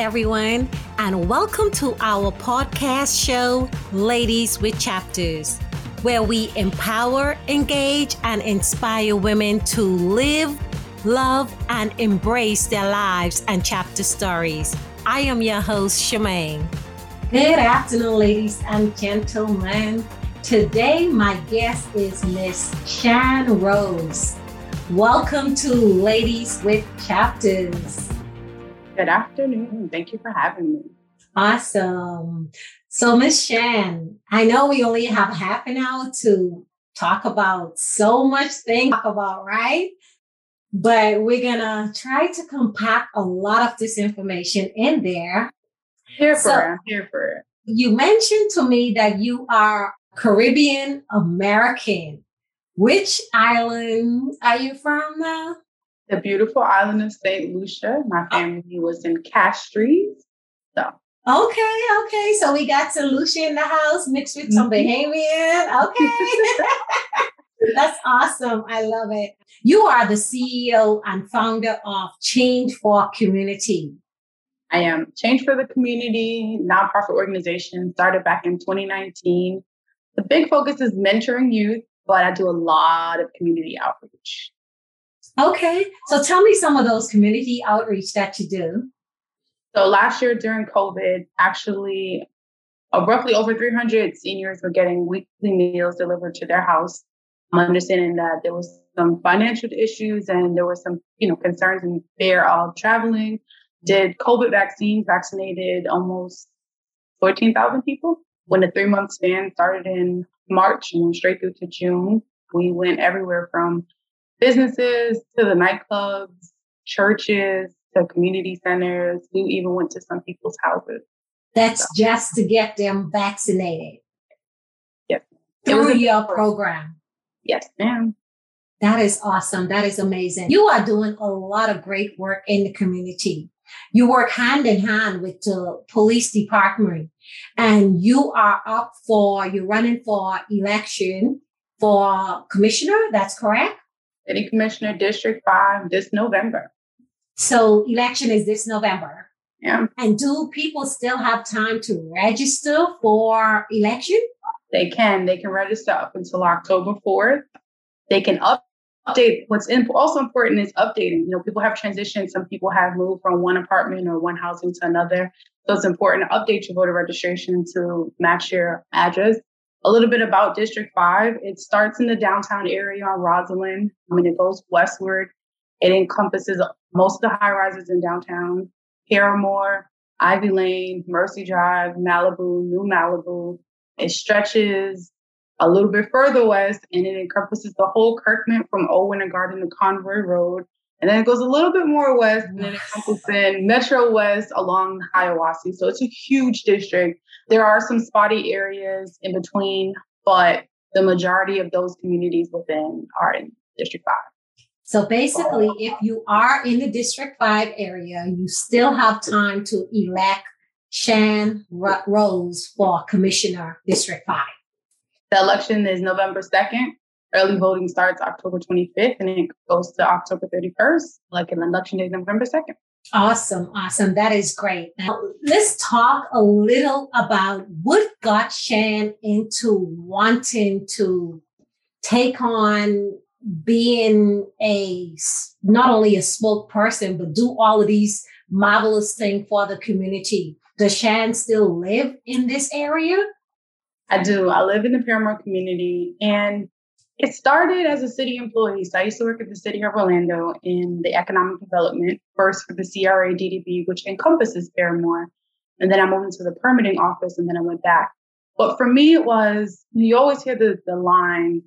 everyone, and welcome to our podcast show, Ladies with Chapters, where we empower, engage, and inspire women to live, love, and embrace their lives and chapter stories. I am your host, Shemaine. Good afternoon, ladies and gentlemen. Today, my guest is Miss Shan Rose. Welcome to Ladies with Chapters. Good afternoon. Thank you for having me. Awesome. So, Miss Shan, I know we only have half an hour to talk about so much things talk about, right? But we're gonna try to compact a lot of this information in there. Here for so, it. here for it. You mentioned to me that you are Caribbean American. Which island are you from now? The beautiful island of St. Lucia. My oh. family was in Castries. So Okay, okay. So we got St. Lucia in the house mixed with some mm-hmm. Bahamian. Okay. That's awesome. I love it. You are the CEO and founder of Change for Community. I am Change for the Community, nonprofit organization, started back in 2019. The big focus is mentoring youth, but I do a lot of community outreach. Okay. So tell me some of those community outreach that you do. So last year during COVID, actually, uh, roughly over 300 seniors were getting weekly meals delivered to their house. I'm understanding that there was some financial issues and there were some, you know, concerns and fear of traveling. Did COVID vaccines vaccinated almost 14,000 people when the three month span started in March and went straight through to June. We went everywhere from businesses to the nightclubs, churches to community centers. We even went to some people's houses. That's so. just to get them vaccinated. Yes. Through your program. Yes, ma'am. That is awesome. That is amazing. You are doing a lot of great work in the community. You work hand in hand with the police department and you are up for, you're running for election for commissioner. That's correct? City Commissioner District 5 this November. So election is this November. Yeah. And do people still have time to register for election? They can. They can register up until October 4th. They can up, update. What's in, also important is updating. You know, people have transitioned. Some people have moved from one apartment or one housing to another. So it's important to update your voter registration to match your address a little bit about District 5. It starts in the downtown area on Rosalind. I mean, it goes westward. It encompasses most of the high rises in downtown, Parramore, Ivy Lane, Mercy Drive, Malibu, New Malibu. It stretches a little bit further west and it encompasses the whole Kirkman from Old Winter Garden to Conroy Road. And then it goes a little bit more west and then it encompasses Metro West along Hiawassee. So it's a huge district. There are some spotty areas in between, but the majority of those communities within are in District 5. So basically, if you are in the District 5 area, you still have time to elect Shan Rose for Commissioner District 5. The election is November 2nd. Early voting starts October 25th and it goes to October 31st, like an election day, November 2nd. Awesome, awesome. That is great. Now, let's talk a little about what got Shan into wanting to take on being a not only a spokesperson, but do all of these marvelous things for the community. Does Shan still live in this area? I do. I live in the Parramore community and it started as a city employee. So I used to work at the city of Orlando in the economic development, first for the CRA DDB, which encompasses Parramore. And then I moved into the permitting office and then I went back. But for me, it was, you always hear the, the line,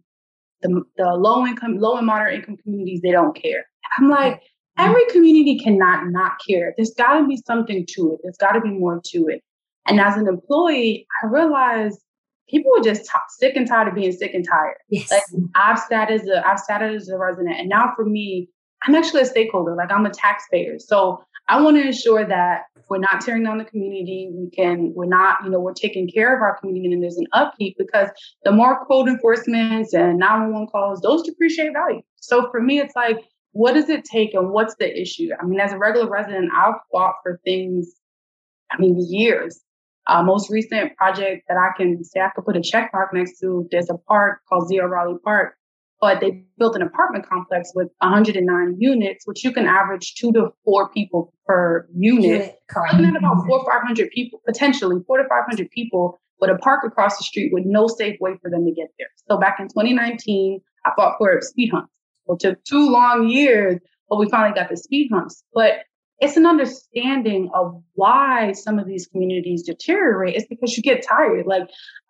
the, the low income, low and moderate income communities, they don't care. I'm like, mm-hmm. every community cannot not care. There's got to be something to it. There's got to be more to it. And as an employee, I realized people were just t- sick and tired of being sick and tired. Yes. Like I've sat as a I've sat as a resident, and now for me, I'm actually a stakeholder. Like I'm a taxpayer, so I want to ensure that we're not tearing down the community. We can we're not you know we're taking care of our community, and there's an upkeep because the more code enforcements and 911 calls, those depreciate value. So for me, it's like. What does it take and what's the issue? I mean, as a regular resident, I've fought for things I mean, years. Uh, most recent project that I can say I could put a check mark next to, there's a park called Zero Raleigh Park, but they built an apartment complex with 109 units, which you can average two to four people per unit. correct. Looking at about four or 500 people, potentially four to 500 people with a park across the street with no safe way for them to get there. So back in 2019, I fought for speed humps. It took two long years, but we finally got the speed humps. But it's an understanding of why some of these communities deteriorate. It's because you get tired. Like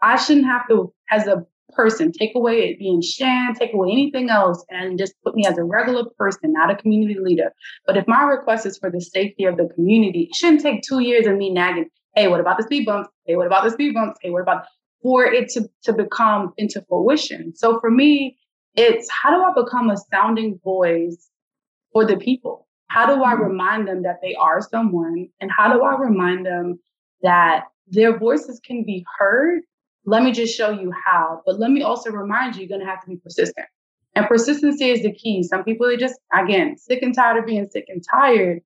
I shouldn't have to, as a person, take away it being Shan, take away anything else, and just put me as a regular person, not a community leader. But if my request is for the safety of the community, it shouldn't take two years of me nagging. Hey, what about the speed bumps? Hey, what about the speed bumps? Hey, what about for it to, to become into fruition? So for me, it's how do I become a sounding voice for the people? How do I mm-hmm. remind them that they are someone? And how do I remind them that their voices can be heard? Let me just show you how. But let me also remind you, you're going to have to be persistent. And persistency is the key. Some people are just, again, sick and tired of being sick and tired.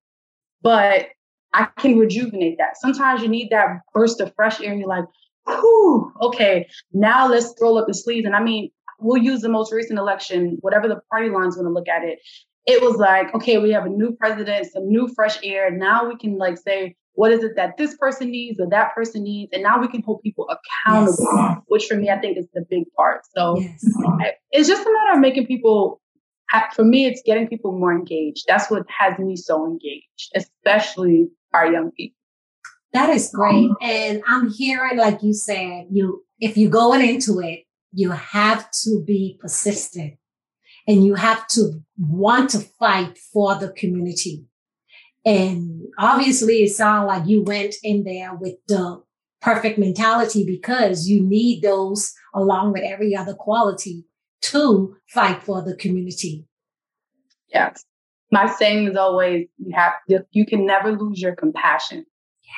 But I can rejuvenate that. Sometimes you need that burst of fresh air. And you're like, whew, okay, now let's roll up the sleeves. And I mean, we'll use the most recent election, whatever the party lines want to look at it it was like, okay, we have a new president, some new fresh air. Now we can like say, what is it that this person needs or that person needs? And now we can hold people accountable, yes. which for me, I think is the big part. So yes. it's just a matter of making people, for me, it's getting people more engaged. That's what has me so engaged, especially our young people. That is great. And I'm hearing, like you said, you, if you're going into it, you have to be persistent and you have to want to fight for the community. And obviously, it sounds like you went in there with the perfect mentality because you need those along with every other quality to fight for the community. Yes. My saying is always you have you can never lose your compassion.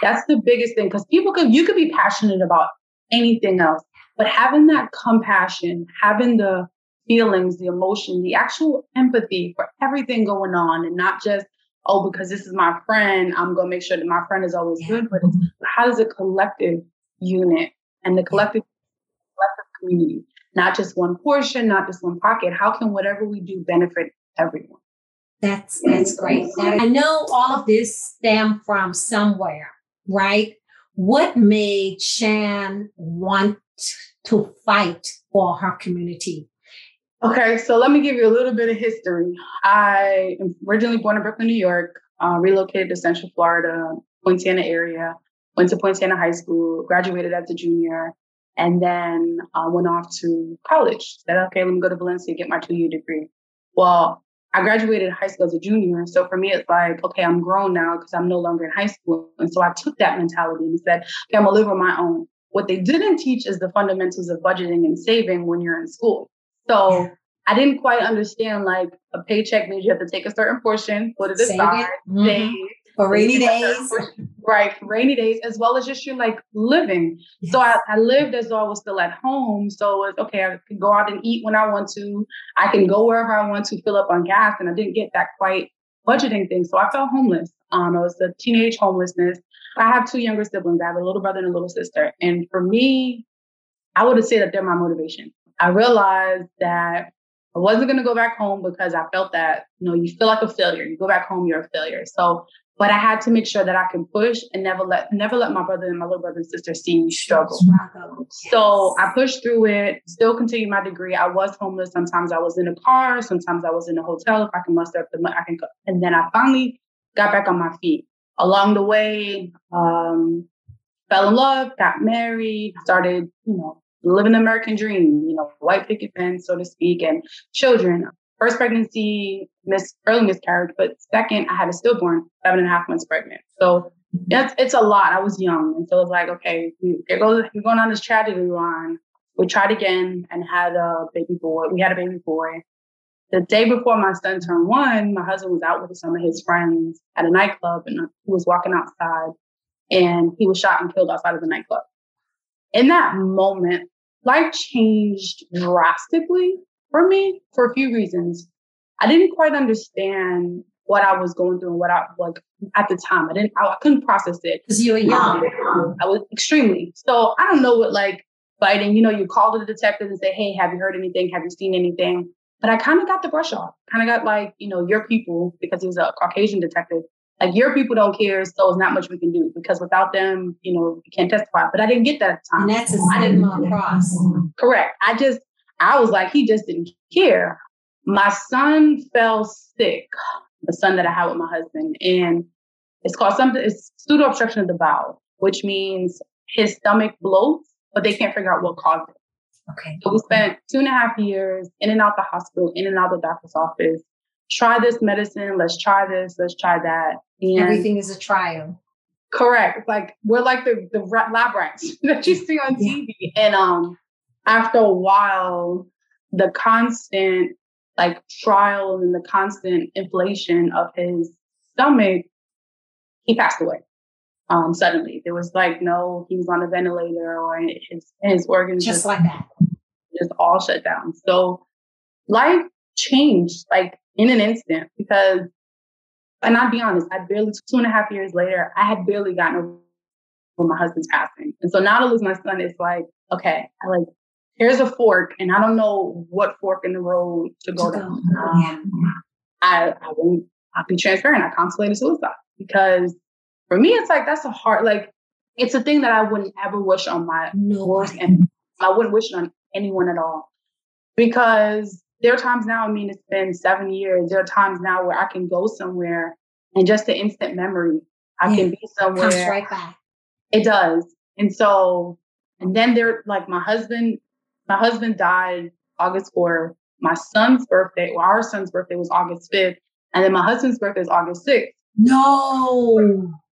That's the biggest thing because people could you could be passionate about anything else, but having that compassion, having the feelings, the emotion, the actual empathy for everything going on and not just, oh, because this is my friend, I'm going to make sure that my friend is always good. But how does a collective unit and the collective, collective community, not just one portion, not just one pocket, how can whatever we do benefit everyone? That's that's great. I know all of this stem from somewhere, right? What made Shan want to fight for her community? Okay, so let me give you a little bit of history. I am originally born in Brooklyn, New York, uh, relocated to Central Florida, Poinciana area, went to Poinciana High School, graduated as a junior, and then uh, went off to college. Said, okay, let me go to Valencia, get my two year degree. Well, I graduated high school as a junior. So for me, it's like, okay, I'm grown now because I'm no longer in high school. And so I took that mentality and said, okay, I'm going to live on my own. What they didn't teach is the fundamentals of budgeting and saving when you're in school. So I didn't quite understand like a paycheck means you have to take a certain portion, put it aside, mm-hmm. save. For rainy days. Right, for rainy days, as well as just your like living. Yes. So I, I lived as though I was still at home. So it was okay, I can go out and eat when I want to. I can go wherever I want to fill up on gas. And I didn't get that quite budgeting thing. So I felt homeless. Um, I was a teenage homelessness. I have two younger siblings. I have a little brother and a little sister. And for me, I would say that they're my motivation. I realized that I wasn't going to go back home because I felt that, you know, you feel like a failure. You go back home, you're a failure. So, but I had to make sure that I can push and never let, never let my brother and my little brother and sister see me struggle. So I pushed through it, still continued my degree. I was homeless. Sometimes I was in a car. Sometimes I was in a hotel. If I can muster up the money, I can go. And then I finally got back on my feet. Along the way, um, fell in love, got married, started, you know, living the American dream, you know, white picket fence, so to speak, and children. First pregnancy, miss early miscarriage, but second, I had a stillborn, seven and a half months pregnant. So it's it's a lot. I was young, and so it's like, okay, we, we're going on this tragedy line. We tried again and had a baby boy. We had a baby boy. The day before my son turned one, my husband was out with some of his friends at a nightclub, and he was walking outside, and he was shot and killed outside of the nightclub in that moment, life changed drastically for me for a few reasons. I didn't quite understand what I was going through and what I like at the time. I didn't, I, I couldn't process it because you were young. Um, I was extremely. So I don't know what like fighting. You know, you call the detective and say, "Hey, have you heard anything? Have you seen anything?" But I kind of got the brush off. Kind of got like, you know, your people because he was a Caucasian detective. Like your people don't care, so it's not much we can do because without them, you know, you can't testify. But I didn't get that at the time. And that's a stigma across. Correct. I just, I was like, he just didn't care. My son fell sick the son that I had with my husband. And it's called something, it's pseudo obstruction of the bowel, which means his stomach bloats, but they can't figure out what caused it. Okay. So we spent two and a half years in and out the hospital, in and out the doctor's office. Try this medicine. Let's try this. Let's try that. And Everything is a trial. Correct. Like we're like the the lab rats that you see on TV. Yeah. And um, after a while, the constant like trial and the constant inflation of his stomach, he passed away. Um, suddenly, there was like no, he was on a ventilator or his his organs just, just like that, just all shut down. So life changed like in an instant because, and I'll be honest, I barely two and a half years later, I had barely gotten over my husband's passing, and so now to lose my son is like okay, I like here's a fork, and I don't know what fork in the road to go down. Um, I, I won't, I'll be transparent. I contemplated suicide because for me, it's like, that's a hard, like, it's a thing that I wouldn't ever wish on my no worst, and I wouldn't wish it on anyone at all. Because there are times now, I mean, it's been seven years. There are times now where I can go somewhere and just the instant memory, I yeah. can be somewhere. Comes right back. It does. And so, and then there, like my husband my husband died August 4th. My son's birthday, well, our son's birthday was August 5th. And then my husband's birthday is August 6th. No.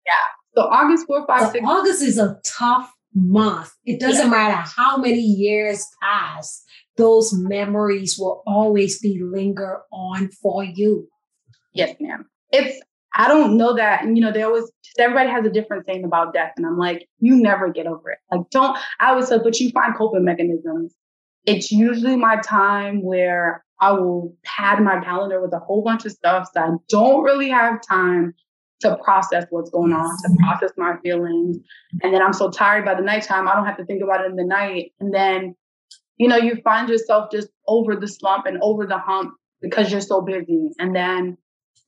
Yeah. So August 4th, 5, 6. August is a tough month. It doesn't yeah. matter how many years pass, those memories will always be linger on for you. Yes, ma'am. It's I don't know that. And, you know, they always, everybody has a different thing about death. And I'm like, you never get over it. Like, don't, I always say, but you find coping mechanisms it's usually my time where I will pad my calendar with a whole bunch of stuff so I don't really have time to process what's going on, to process my feelings. And then I'm so tired by the nighttime, I don't have to think about it in the night. And then, you know, you find yourself just over the slump and over the hump because you're so busy. And then,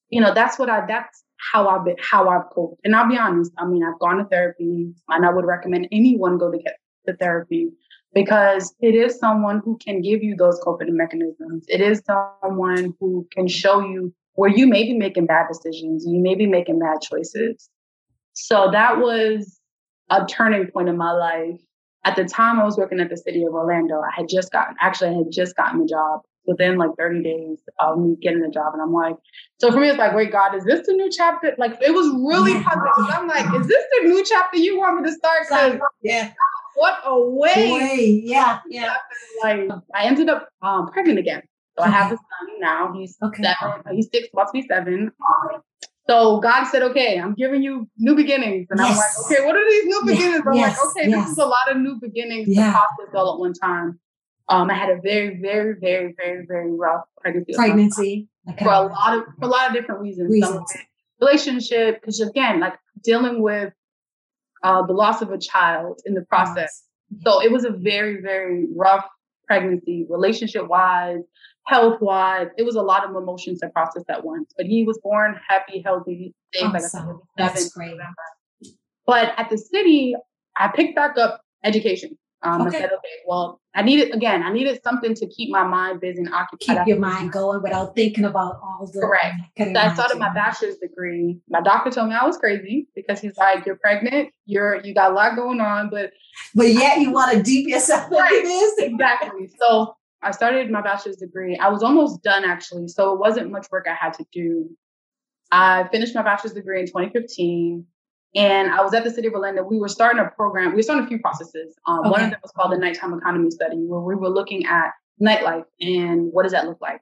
you know, that's what I, that's how I've been, how I've coped. And I'll be honest, I mean, I've gone to therapy and I would recommend anyone go to get the therapy because it is someone who can give you those coping mechanisms. It is someone who can show you where you may be making bad decisions, you may be making bad choices. So that was a turning point in my life. At the time I was working at the city of Orlando, I had just gotten, actually, I had just gotten the job within like 30 days of me getting the job. And I'm like, so for me, it's like, wait, God, is this the new chapter? Like, it was really puzzling. I'm like, is this the new chapter you want me to start? Yeah what a way. way. Yeah, yeah. Like I ended up um, pregnant again. So I have a son now. He's okay. seven. He's six, about to be seven. So God said, "Okay, I'm giving you new beginnings," and yes. I'm like, "Okay, what are these new beginnings?" I'm yes. like, "Okay, yes. this is a lot of new beginnings yeah. to process all at one time." Um, I had a very, very, very, very, very rough pregnancy. Pregnancy okay. for a lot of for a lot of different reasons. reasons. relationship, because again, like dealing with uh, the loss of a child in the process. So it was a very, very rough pregnancy, relationship wise, health wise. It was a lot of emotions to process at once. But he was born happy, healthy, awesome. That's great. But at the city, I picked back up education. Um, okay. I said, okay, well, I needed again, I needed something to keep my mind busy and occupied. Keep your mind going without thinking about all the correct. So I started my bachelor's degree. My doctor told me I was crazy because he's like, "You're pregnant. You're you got a lot going on, but but yet you want to deep yourself right. into this." exactly. So I started my bachelor's degree. I was almost done actually, so it wasn't much work I had to do. I finished my bachelor's degree in 2015. And I was at the city of Orlando. We were starting a program. We were starting a few processes. Um, okay. One of them was called the Nighttime Economy Study, where we were looking at nightlife and what does that look like.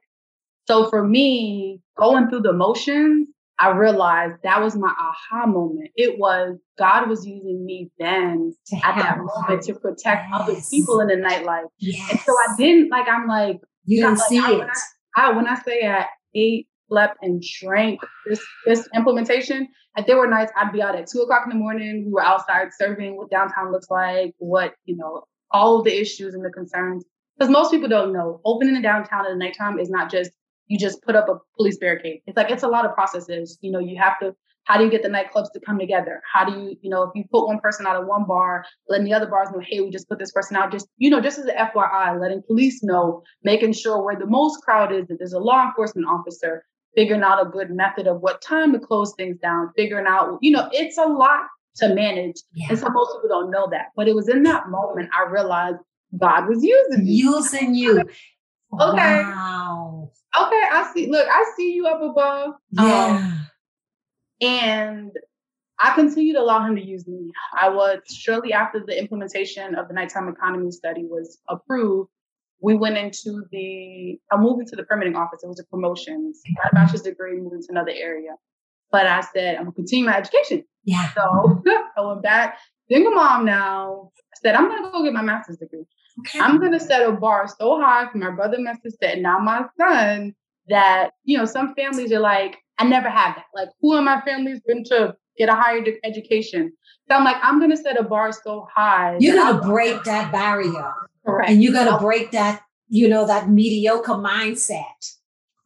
So for me, going through the motions, I realized that was my aha moment. It was God was using me then to at that moment to protect yes. other people in the nightlife. Yes. And so I didn't like, I'm like, you didn't see like, it. I, I, when I say at eight slept and drank this this implementation. And there were nights I'd be out at two o'clock in the morning. We were outside serving what downtown looks like, what, you know, all the issues and the concerns. Because most people don't know opening the downtown at the nighttime is not just you just put up a police barricade. It's like it's a lot of processes. You know, you have to how do you get the nightclubs to come together? How do you, you know, if you put one person out of one bar, letting the other bars know, hey, we just put this person out, just, you know, just as an FYI, letting police know, making sure where the most crowd is, that there's a law enforcement officer, figuring out a good method of what time to close things down, figuring out, you know, it's a lot to manage. Yeah. And so most people don't know that. But it was in that moment I realized God was using me. Using you. Okay. Wow. Okay, I see. Look, I see you up above. Yeah. Um, and I continue to allow him to use me. I was shortly after the implementation of the nighttime economy study was approved. We went into the, I moved into the permitting office. It was a promotion. Got a bachelor's degree, moved into another area. But I said, I'm gonna continue my education. Yeah. So I went back, being a mom now. I said, I'm gonna go get my master's degree. Okay. I'm gonna set a bar so high for my brother and my sister, and now my son, that you know, some families are like, I never had that. Like, who in my family's been to get a higher education? So I'm like, I'm gonna set a bar so high. You're gonna break that barrier. Correct. And you're gonna oh. break that, you know, that mediocre mindset.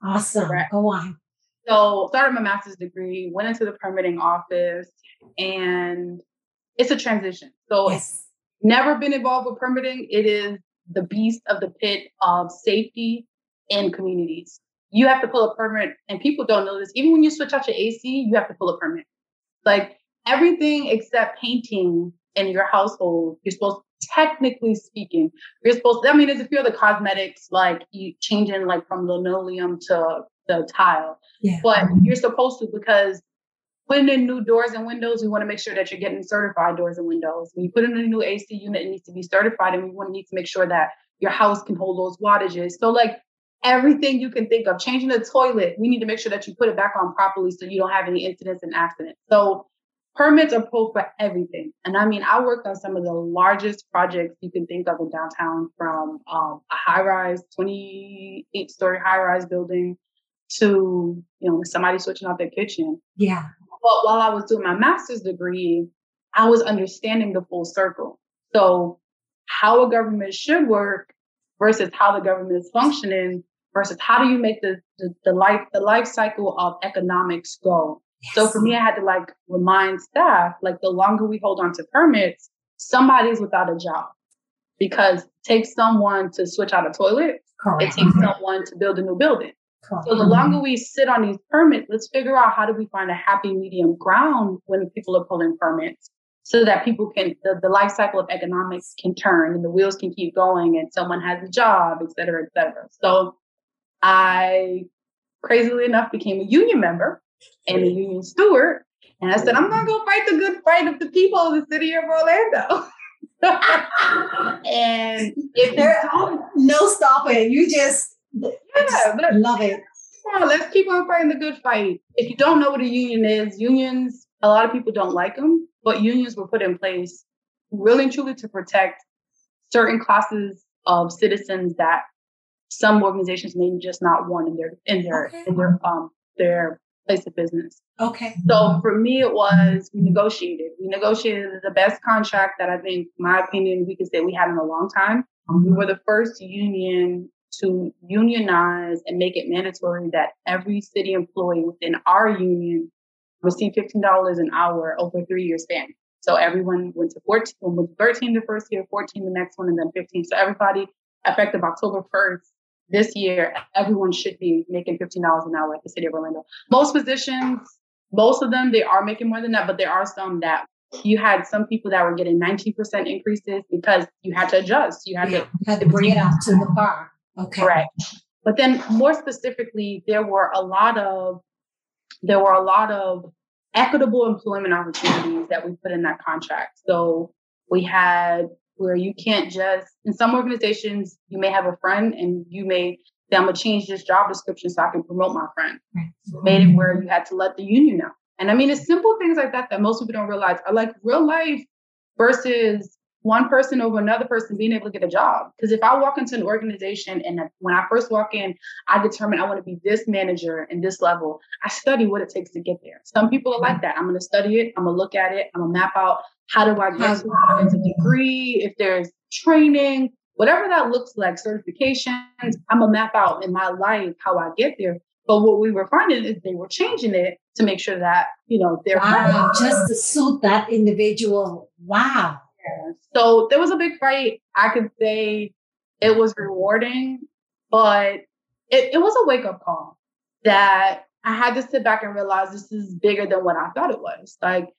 Awesome. Correct. Go on. So started my master's degree, went into the permitting office, and it's a transition. So yes. Never been involved with permitting. It is the beast of the pit of safety in communities you have to pull a permit, and people don't know this. Even when you switch out your AC, you have to pull a permit. Like everything except painting in your household, you're supposed, technically speaking, you're supposed. To, I mean, there's a few other cosmetics like you changing like from linoleum to the tile, yeah. but you're supposed to because putting in new doors and windows, we want to make sure that you're getting certified doors and windows. When you put in a new AC unit, it needs to be certified, and we want to need to make sure that your house can hold those wattages. So like everything you can think of. Changing the toilet, we need to make sure that you put it back on properly so you don't have any incidents and accidents. So permits are pulled for everything. And I mean, I worked on some of the largest projects you can think of in downtown from um, a high rise, 28 story high rise building to, you know, somebody switching out their kitchen. Yeah. But while I was doing my master's degree, I was understanding the full circle. So how a government should work versus how the government is functioning versus how do you make the, the, the life the life cycle of economics go yes. so for me i had to like remind staff like the longer we hold on to permits somebody's without a job because it takes someone to switch out a toilet Correct. it takes mm-hmm. someone to build a new building. So the longer we sit on these permits let's figure out how do we find a happy medium ground when people are pulling permits so that people can the, the life cycle of economics can turn and the wheels can keep going and someone has a job et cetera et cetera so I crazily enough became a union member and a union steward. And I said, I'm going to go fight the good fight of the people of the city of Orlando. and if there's no stopping, you just, yeah, just love it. Let's keep on fighting the good fight. If you don't know what a union is, unions, a lot of people don't like them, but unions were put in place really and truly to protect certain classes of citizens that some organizations may just not want in their in their okay. in their um their place of business. Okay. So for me, it was we negotiated. We negotiated the best contract that I think, my opinion, we could say we had in a long time. We were the first union to unionize and make it mandatory that every city employee within our union receive fifteen dollars an hour over a three year span. So everyone went to 14, went to 13 the first year, 14 the next one, and then 15. So everybody effective October 1st this year, everyone should be making $15 an hour at the city of Orlando. Most positions, most of them, they are making more than that, but there are some that you had some people that were getting 19% increases because you had to adjust. You had yeah, to, you had to bring it up to the bar. Okay. Correct. But then more specifically, there were a lot of there were a lot of equitable employment opportunities that we put in that contract. So we had where you can't just in some organizations you may have a friend and you may say i'm going to change this job description so i can promote my friend right. made it where you had to let the union know and i mean it's simple things like that that most people don't realize are like real life versus one person over another person being able to get a job. Because if I walk into an organization and when I first walk in, I determine I want to be this manager and this level, I study what it takes to get there. Some people are like that. I'm going to study it. I'm going to look at it. I'm going to map out how do I get to a degree, if there's training, whatever that looks like, certifications, I'm going to map out in my life how I get there. But what we were finding is they were changing it to make sure that, you know, they're wow, just to suit that individual. Wow. So there was a big fight. I could say it was rewarding, but it, it was a wake up call that I had to sit back and realize this is bigger than what I thought it was. Like,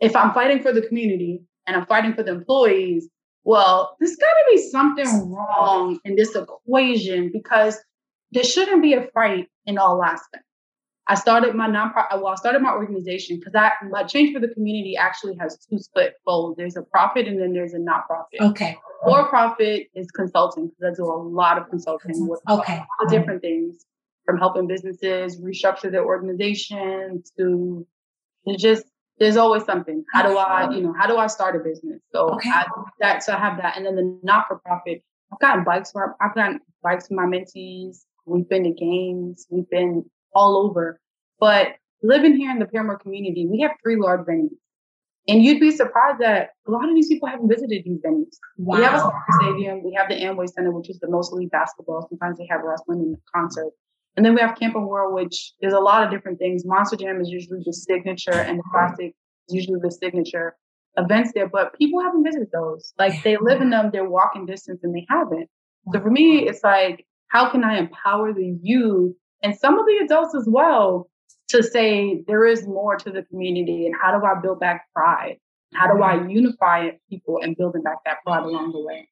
if I'm fighting for the community and I'm fighting for the employees, well, there's got to be something wrong in this equation because there shouldn't be a fight in all aspects. I started my nonprofit. Well, I started my organization because I my change for the community actually has two split folds. There's a profit and then there's a not profit. Okay. For profit is consulting because I do a lot of consulting with okay. different things from helping businesses restructure their organization to, to just there's always something. How do I, you know, how do I start a business? So okay. I, that so I have that, and then the not for profit. I've gotten bikes for I've gotten bikes for my mentees. We've been to games. We've been all over. But living here in the Parramore community, we have three large venues. And you'd be surprised that a lot of these people haven't visited these venues. Wow. We have a soccer stadium, we have the Amway Center, which is the most elite basketball. Sometimes they have wrestling and concert. And then we have Camping World, which there's a lot of different things. Monster Jam is usually the signature, and the classic is usually the signature events there. But people haven't visited those. Like they live in them, they're walking distance, and they haven't. So for me, it's like, how can I empower the youth and some of the adults as well to say there is more to the community and how do I build back pride? How do I unify people and building back that pride along the way?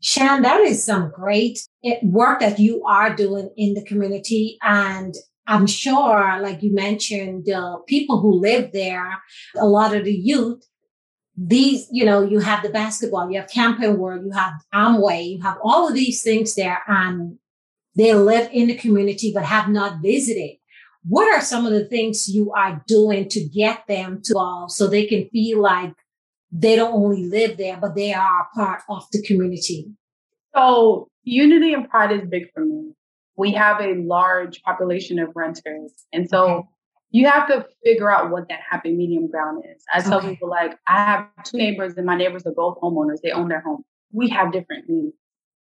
Shan, that is some great eh, work that you are doing in the community. And I'm sure, like you mentioned, the people who live there, a lot of the youth, these, you know, you have the basketball, you have Camping World, you have Amway, you have all of these things there. And they live in the community but have not visited. What are some of the things you are doing to get them to all so they can feel like they don't only live there, but they are part of the community? So unity and pride is big for me. We have a large population of renters. And so okay. you have to figure out what that happy medium ground is. I tell okay. people like I have two neighbors and my neighbors are both homeowners. They own their home. We have different needs.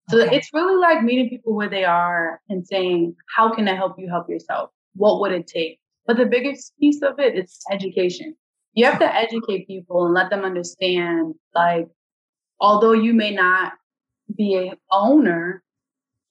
So okay. it's really like meeting people where they are and saying, how can I help you help yourself? What would it take? But the biggest piece of it is education. You have to educate people and let them understand, like, although you may not be a owner,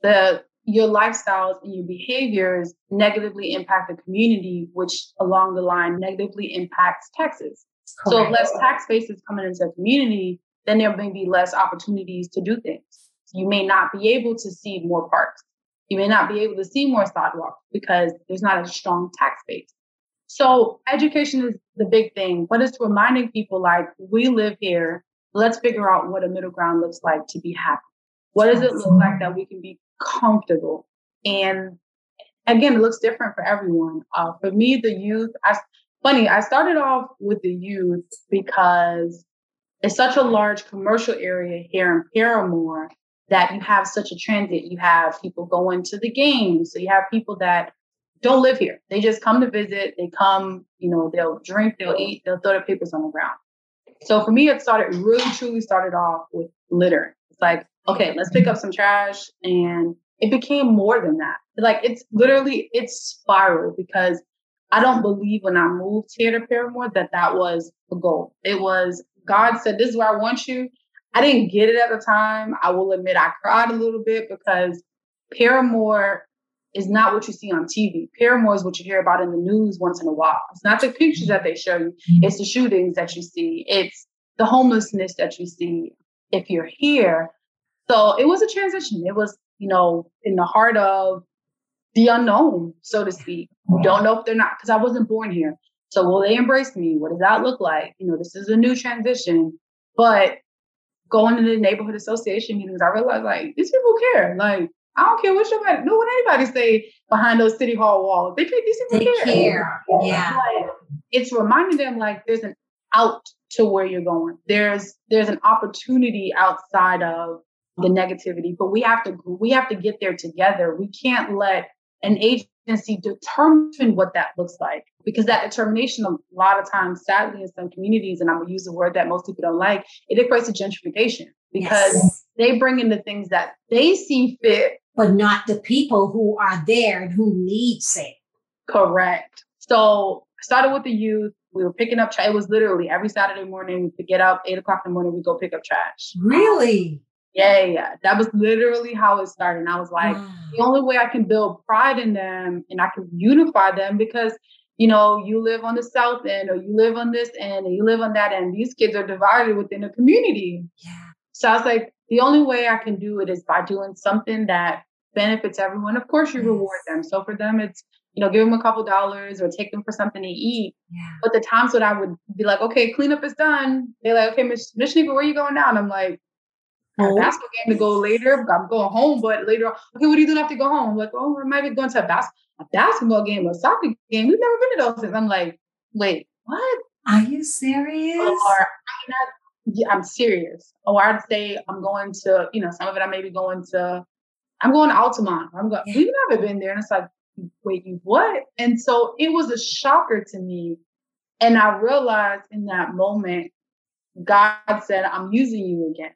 the your lifestyles and your behaviors negatively impact the community, which along the line negatively impacts taxes. Correct. So if less tax base is coming into the community, then there may be less opportunities to do things. You may not be able to see more parks. You may not be able to see more sidewalks because there's not a strong tax base. So education is the big thing, but it's reminding people like we live here. Let's figure out what a middle ground looks like to be happy. What does it look like that we can be comfortable? And again, it looks different for everyone. Uh, for me, the youth, I, funny, I started off with the youth because it's such a large commercial area here in Parramore that you have such a transit. You have people going to the games. So you have people that don't live here. They just come to visit. They come, you know, they'll drink, they'll eat, they'll throw their papers on the ground. So for me, it started really truly started off with litter. It's like, okay, let's pick up some trash. And it became more than that. Like it's literally, it's spiral because I don't believe when I moved here to Parramore that that was the goal. It was God said, this is where I want you. I didn't get it at the time. I will admit I cried a little bit because Parramore is not what you see on TV. Parramore is what you hear about in the news once in a while. It's not the pictures that they show you, mm-hmm. it's the shootings that you see, it's the homelessness that you see if you're here. So it was a transition. It was, you know, in the heart of the unknown, so to speak. You don't know if they're not, because I wasn't born here. So will they embrace me? What does that look like? You know, this is a new transition. But going to the neighborhood association meetings, I realized like these people care. Like I don't care what somebody, no what anybody say behind those city hall walls. They these people they care. care. Yeah. Like, it's reminding them like there's an out to where you're going. There's there's an opportunity outside of the negativity, but we have to we have to get there together. We can't let an agency determine what that looks like because that determination a lot of times sadly in some communities and i'm going to use a word that most people don't like it equates to gentrification because yes. they bring in the things that they see fit but not the people who are there and who needs it correct so I started with the youth we were picking up trash. It was literally every Saturday morning we get up, eight o'clock in the morning, we go pick up trash. Really? Yeah, yeah. That was literally how it started. And I was like, wow. the only way I can build pride in them and I can unify them because, you know, you live on the south end or you live on this end and you live on that end. These kids are divided within a community. Yeah. So I was like, the only way I can do it is by doing something that benefits everyone. Of course, you yes. reward them. So for them, it's you know, give them a couple dollars or take them for something to eat. Yeah. But the times when I would be like, okay, cleanup is done. They're like, okay, Miss Miss where are you going now? And I'm like, oh. basketball game to go later. I'm going home, but later, on, okay, what do you do after you go home? I'm like, oh, I might be going to a, bas- a basketball game a soccer game. We've never been to those things. I'm like, wait, what? Are you serious? Or I'm not, yeah, I'm serious. Or I'd say I'm going to, you know, some of it I may be going to, I'm going to Altamonte. I'm going, yeah. we've never been there. And it's like, wait, you what? And so it was a shocker to me. And I realized in that moment, God said, I'm using you again.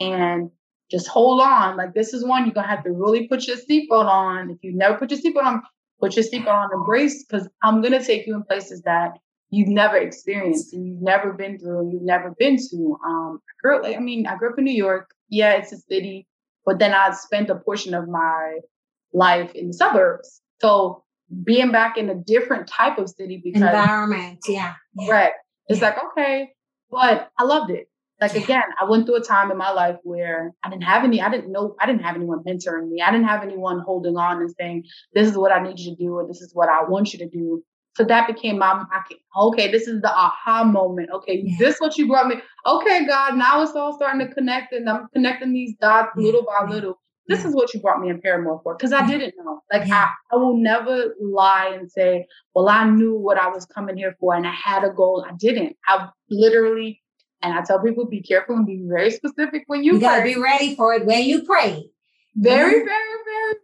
And just hold on. Like this is one you're gonna have to really put your seatbelt on. If you never put your seatbelt on, put your seatbelt on and brace because I'm gonna take you in places that you've never experienced and you've never been through and you've never been to. Um, I grew up, I mean, I grew up in New York. Yeah, it's a city, but then I spent a portion of my life in the suburbs. So being back in a different type of city because environment, yeah. Yeah. It's like, okay, but I loved it. Like again, I went through a time in my life where I didn't have any, I didn't know, I didn't have anyone mentoring me. I didn't have anyone holding on and saying, this is what I need you to do, or this is what I want you to do. So that became my, okay, this is the aha moment. Okay, yeah. this what you brought me. Okay, God, now it's all starting to connect and I'm connecting these dots little by little this is what you brought me in Parramore for. Cause I didn't know. Like I, I will never lie and say, well, I knew what I was coming here for and I had a goal. I didn't. I literally, and I tell people, be careful and be very specific when you, pray. you gotta be ready for it when you pray. Very, mm-hmm. very,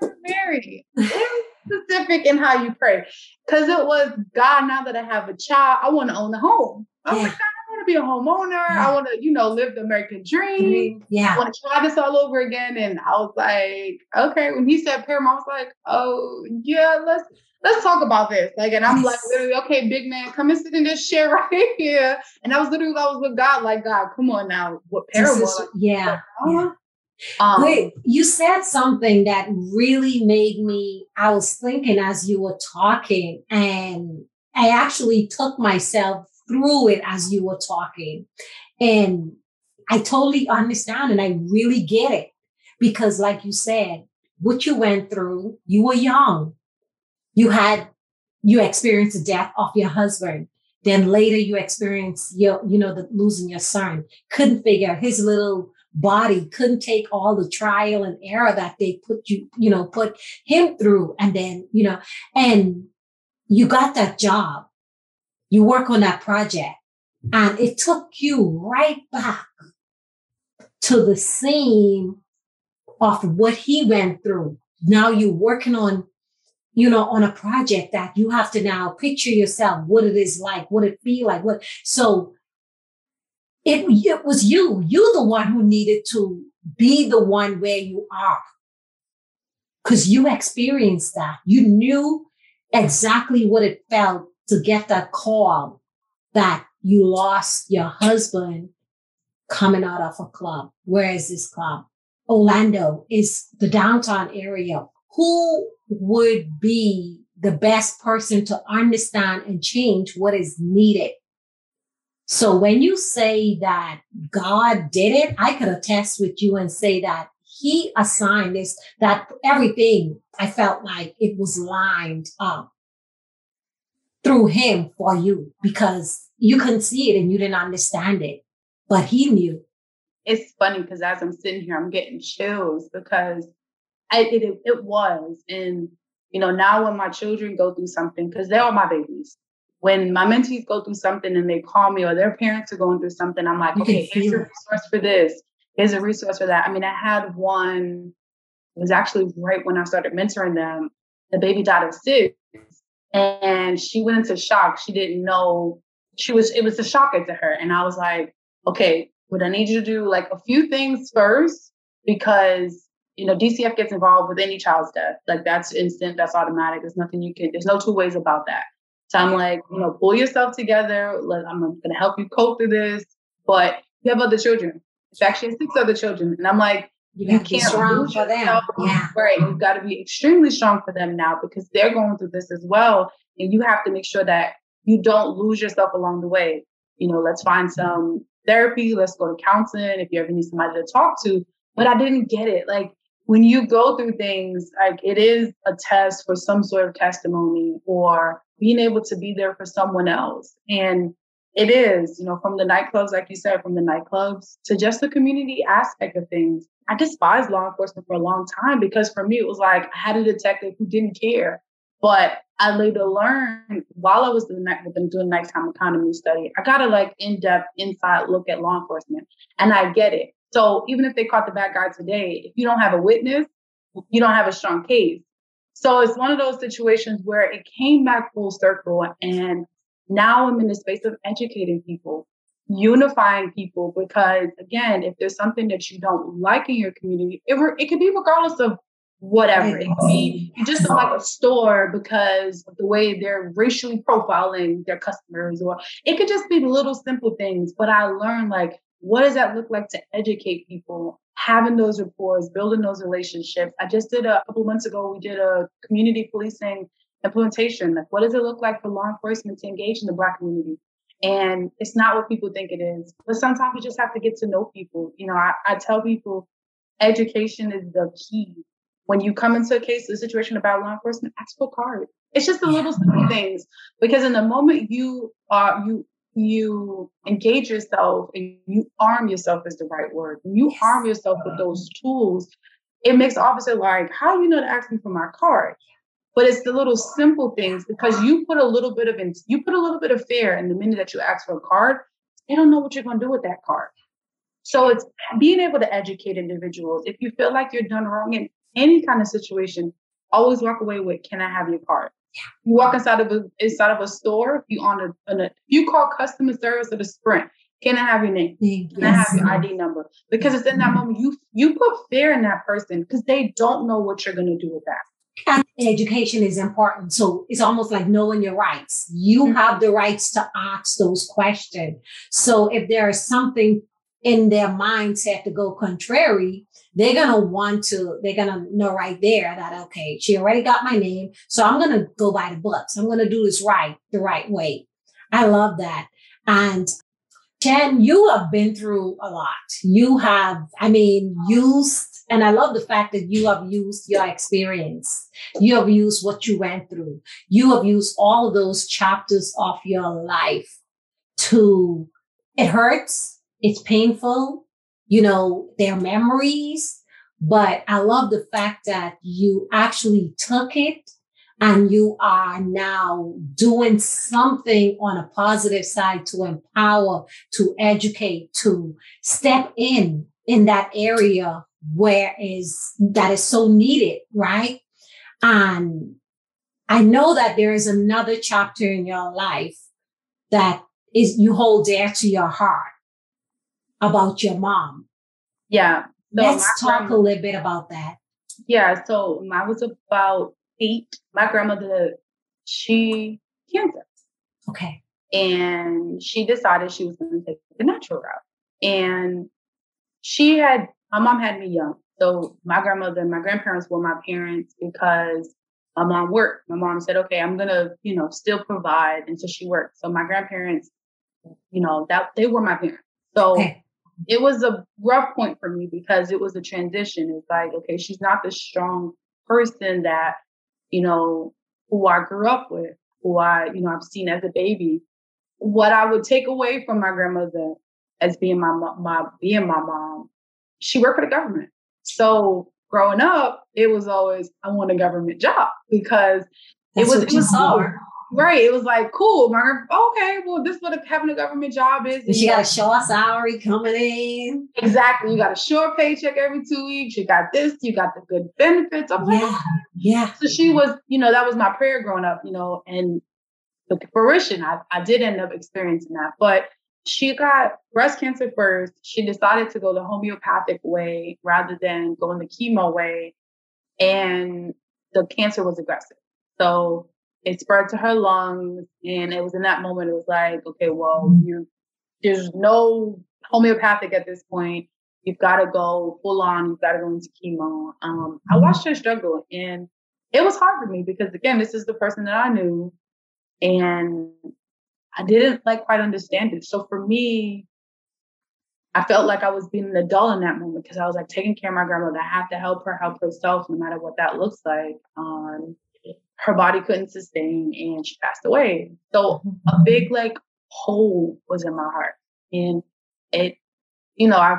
very, very, very specific in how you pray. Cause it was God, now that I have a child, I want to own a home. I'm yeah. like, God, I want to be a homeowner. Yeah. I want to, you know, live the American dream. Yeah. I want to try this all over again. And I was like, okay. When he said Paramount, I was like, oh yeah, let's let's talk about this. Like, and I'm like, literally, okay, big man, come and sit in this chair right here. And I was literally, I was with God, like, God, come on now, what Paramount? Like, yeah. Yeah. Um, Wait, you said something that really made me, I was thinking as you were talking, and I actually took myself through it as you were talking. And I totally understand and I really get it because, like you said, what you went through, you were young. You had, you experienced the death of your husband. Then later you experienced your, you know, the losing your son. Couldn't figure his little body couldn't take all the trial and error that they put you, you know, put him through. And then, you know, and you got that job you work on that project and it took you right back to the scene of what he went through. Now you're working on, you know, on a project that you have to now picture yourself, what it is like, what it feel like, what, so it, it was you, you the one who needed to be the one where you are. Cause you experienced that. You knew exactly what it felt to get that call that you lost your husband coming out of a club. Where is this club? Orlando is the downtown area. Who would be the best person to understand and change what is needed? So when you say that God did it, I could attest with you and say that he assigned this, that everything I felt like it was lined up through him for you because you couldn't see it and you didn't understand it, but he knew. It's funny because as I'm sitting here, I'm getting chills because I, it, it was. And, you know, now when my children go through something, because they're all my babies, when my mentees go through something and they call me or their parents are going through something, I'm like, okay, here's a resource for this. Here's a resource for that. I mean, I had one, it was actually right when I started mentoring them. The baby died of six and she went into shock. She didn't know she was, it was a shocker to her. And I was like, okay, what I need you to do like a few things first because you know, DCF gets involved with any child's death. Like that's instant, that's automatic. There's nothing you can, there's no two ways about that. So I'm like, you know, pull yourself together. Like I'm going to help you cope through this. But you have other children. It's actually six other children. And I'm like, you, you can't strong for them. Yeah. Right. You've got to be extremely strong for them now because they're going through this as well. And you have to make sure that you don't lose yourself along the way. You know, let's find some therapy. Let's go to counseling if you ever need somebody to talk to. But I didn't get it. Like when you go through things, like it is a test for some sort of testimony or being able to be there for someone else. And it is, you know, from the nightclubs, like you said, from the nightclubs to just the community aspect of things. I despised law enforcement for a long time because for me, it was like I had a detective who didn't care. But I later learned while I was doing, night, doing nighttime economy study, I got a like in-depth inside look at law enforcement and I get it. So even if they caught the bad guy today, if you don't have a witness, you don't have a strong case. So it's one of those situations where it came back full circle. And now I'm in the space of educating people, unifying people, because again, if there's something that you don't like in your community, it, it could be regardless of whatever. It could be you just don't like a store because of the way they're racially profiling their customers, or it could just be little simple things. But I learned like what does that look like to educate people? Having those reports, building those relationships. I just did a, a couple months ago, we did a community policing implementation. Like, what does it look like for law enforcement to engage in the Black community? And it's not what people think it is. But sometimes you just have to get to know people. You know, I, I tell people education is the key. When you come into a case, a situation about law enforcement, ask for a card. It's just the little simple things. Because in the moment you are you you engage yourself and you arm yourself is the right word. When you arm yourself with those uh-huh. tools, it makes officer like, how you know to ask me for my card? But it's the little simple things because you put a little bit of in, you put a little bit of fear in the minute that you ask for a card, they don't know what you're going to do with that card. So it's being able to educate individuals. If you feel like you're done wrong in any kind of situation, always walk away with, "Can I have your card?" You walk inside of a inside of a store. If you on a, a you call customer service at a Sprint, can I have your name? Can yes. I have your ID number? Because it's in that moment you you put fear in that person because they don't know what you're going to do with that. And education is important. So it's almost like knowing your rights. You mm-hmm. have the rights to ask those questions. So if there is something in their mindset to go contrary, they're going to want to, they're going to know right there that, okay, she already got my name. So I'm going to go by the books. I'm going to do this right, the right way. I love that. And Jen, you have been through a lot. You have, I mean, used, and I love the fact that you have used your experience. You have used what you went through. You have used all those chapters of your life to, it hurts it's painful, you know, their memories. But I love the fact that you actually took it and you are now doing something on a positive side to empower, to educate, to step in in that area where is that is so needed, right? And I know that there is another chapter in your life that is you hold dear to your heart about your mom. Yeah. So Let's talk a little bit about that. Yeah. So when I was about eight, my grandmother, she cancer. Okay. And she decided she was going to take the natural route. And she had, my mom had me young. So my grandmother and my grandparents were my parents because my mom worked. My mom said, okay, I'm going to, you know, still provide. And so she worked. So my grandparents, you know, that they were my parents. So okay it was a rough point for me because it was a transition. It's like, okay, she's not the strong person that, you know, who I grew up with, who I, you know, I've seen as a baby. What I would take away from my grandmother as being my my being my mom, she worked for the government. So growing up, it was always I want a government job because That's it was it was hard. Right. It was like, cool. My, okay, well, this is what having a government job is. And she got a short salary coming in. Exactly. You got a short paycheck every two weeks. You got this, you got the good benefits. I'm yeah. like, yeah. So she was, you know, that was my prayer growing up, you know, and the fruition, I, I did end up experiencing that. But she got breast cancer first. She decided to go the homeopathic way rather than going the chemo way. And the cancer was aggressive. So it spread to her lungs. And it was in that moment, it was like, okay, well, you there's no homeopathic at this point. You've got to go full on, you've got to go into chemo. Um, I watched her struggle and it was hard for me because again, this is the person that I knew. And I didn't like quite understand it. So for me, I felt like I was being an adult in that moment because I was like taking care of my grandmother. I have to help her help herself, no matter what that looks like. Um, her body couldn't sustain, and she passed away. So a mm-hmm. big like hole was in my heart, and it, you know, I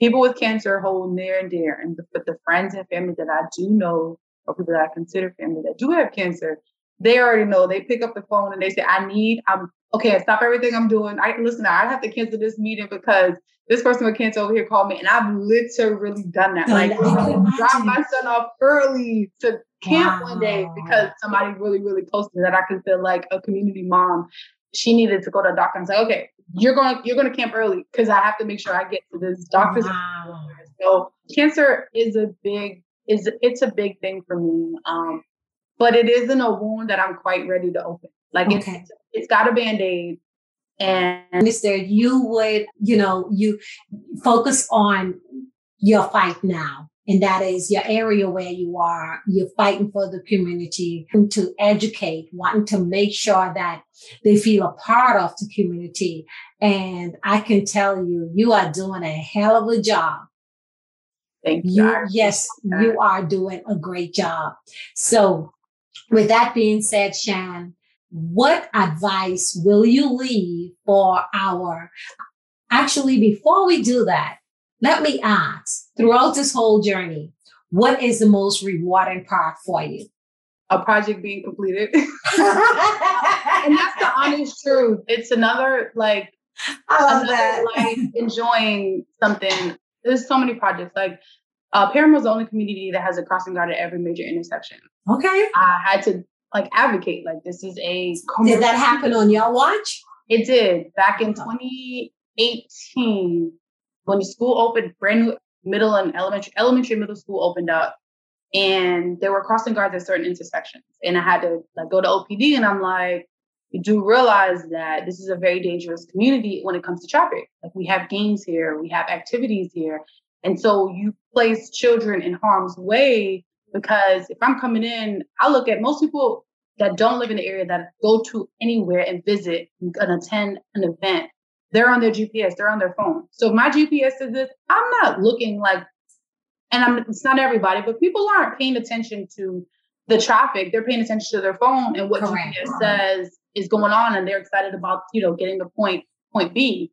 people with cancer hold near and dear, and the, the friends and family that I do know, or people that I consider family that do have cancer, they already know. They pick up the phone and they say, I need, I'm okay, I stop everything I'm doing. I listen, I have to cancel this meeting because this person with cancer over here called me. And I've literally done that. Like drop my son off early to camp wow. one day because somebody really, really close to me that I can feel like a community mom. She needed to go to a doctor and say, okay, you're going you're going to camp early because I have to make sure I get to this doctor's. Wow. So cancer is a big is it's a big thing for me. Um, but it isn't a wound that I'm quite ready to open. Like okay. it's it's got a band-aid. And Mister, you would, you know, you focus on your fight now. And that is your area where you are. You're fighting for the community to educate, wanting to make sure that they feel a part of the community. And I can tell you, you are doing a hell of a job. Thank you. you yes, you are doing a great job. So with that being said, Shan, what advice will you leave for our actually before we do that let me ask throughout this whole journey what is the most rewarding part for you a project being completed and that's the honest truth it's another like I love that. like enjoying something there's so many projects like uh, Parramore is the only community that has a crossing guard at every major intersection. Okay. I had to like advocate like this is a. Did that happen on your watch? It did back in uh-huh. 2018 when the school opened, brand new middle and elementary, elementary middle school opened up, and there were crossing guards at certain intersections, and I had to like go to OPD, and I'm like, you do realize that this is a very dangerous community when it comes to traffic. Like we have games here, we have activities here, and so you place children in harm's way because if I'm coming in, I look at most people that don't live in the area that go to anywhere and visit and attend an event. They're on their GPS, they're on their phone. So if my GPS is this, I'm not looking like, and I'm it's not everybody, but people aren't paying attention to the traffic. They're paying attention to their phone and what Correct. GPS says is going on, and they're excited about, you know, getting to point point B.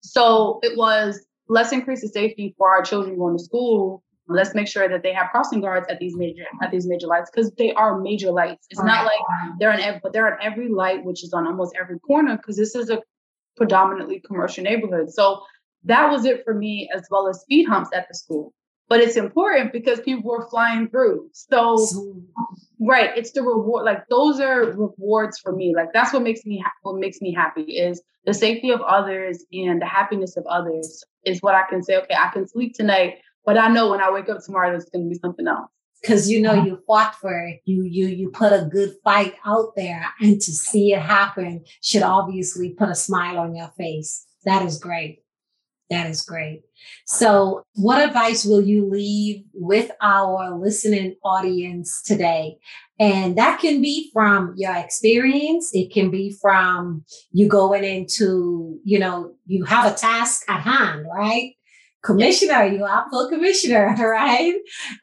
So it was let's increase the safety for our children going to school. Let's make sure that they have crossing guards at these major at these major lights because they are major lights. It's not like they're on every, but they're on every light, which is on almost every corner because this is a predominantly commercial neighborhood. So that was it for me, as well as speed humps at the school. But it's important because people were flying through. So, right, it's the reward. Like those are rewards for me. Like that's what makes me ha- what makes me happy is the safety of others and the happiness of others is what I can say. Okay, I can sleep tonight, but I know when I wake up tomorrow, there's going to be something else. Because you know you fought for it, you you you put a good fight out there, and to see it happen should obviously put a smile on your face. That is great. That is great. So, what advice will you leave with our listening audience today? And that can be from your experience. It can be from you going into, you know, you have a task at hand, right? Commissioner, you are for commissioner, right?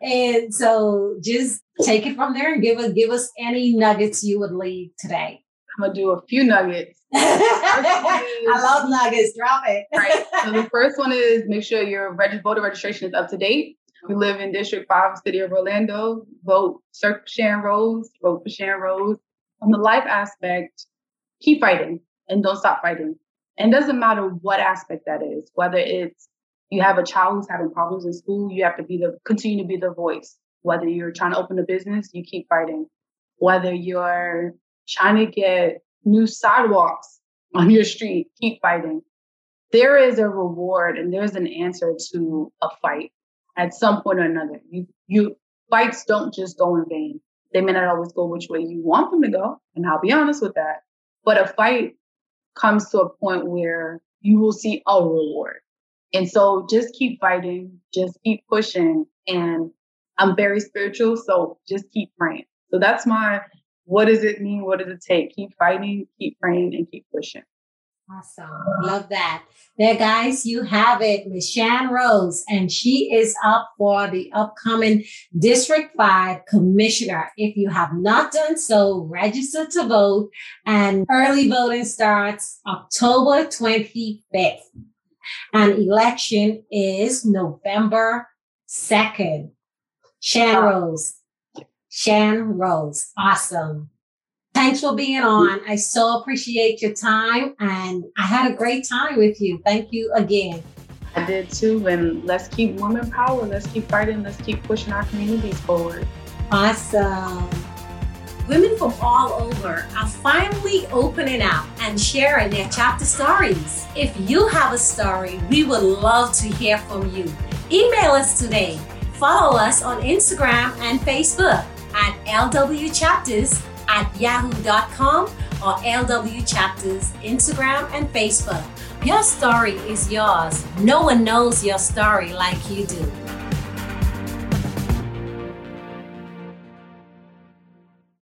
And so just take it from there and give us give us any nuggets you would leave today. I'm gonna do a few nuggets. I love nuggets. Drop it. right. So the first one is make sure your reg- voter registration is up to date. We live in District 5, City of Orlando. Vote Cirque Shan Rose. Vote for Shan Rose. on the life aspect, keep fighting and don't stop fighting. And it doesn't matter what aspect that is, whether it's you have a child who's having problems in school, you have to be the continue to be the voice. Whether you're trying to open a business, you keep fighting. Whether you're trying to get new sidewalks on your street, keep fighting. There is a reward and there's an answer to a fight at some point or another. You you fights don't just go in vain. They may not always go which way you want them to go, and I'll be honest with that. But a fight comes to a point where you will see a reward. And so just keep fighting, just keep pushing. And I'm very spiritual, so just keep praying. So that's my what does it mean? What does it take? Keep fighting, keep praying, and keep pushing. Awesome. Love that. There, guys, you have it. Miss Shan Rose, and she is up for the upcoming District 5 Commissioner. If you have not done so, register to vote, and early voting starts October 25th. And election is November 2nd. Shan Rose. Shan Rose. Awesome. Thanks for being on. I so appreciate your time and I had a great time with you. Thank you again. I did too. And let's keep women power. Let's keep fighting. Let's keep pushing our communities forward. Awesome. Women from all over are finally opening up and sharing their chapter stories. If you have a story, we would love to hear from you. Email us today. Follow us on Instagram and Facebook at LW Chapters at yahoo.com or LW Chapters Instagram and Facebook. Your story is yours. No one knows your story like you do.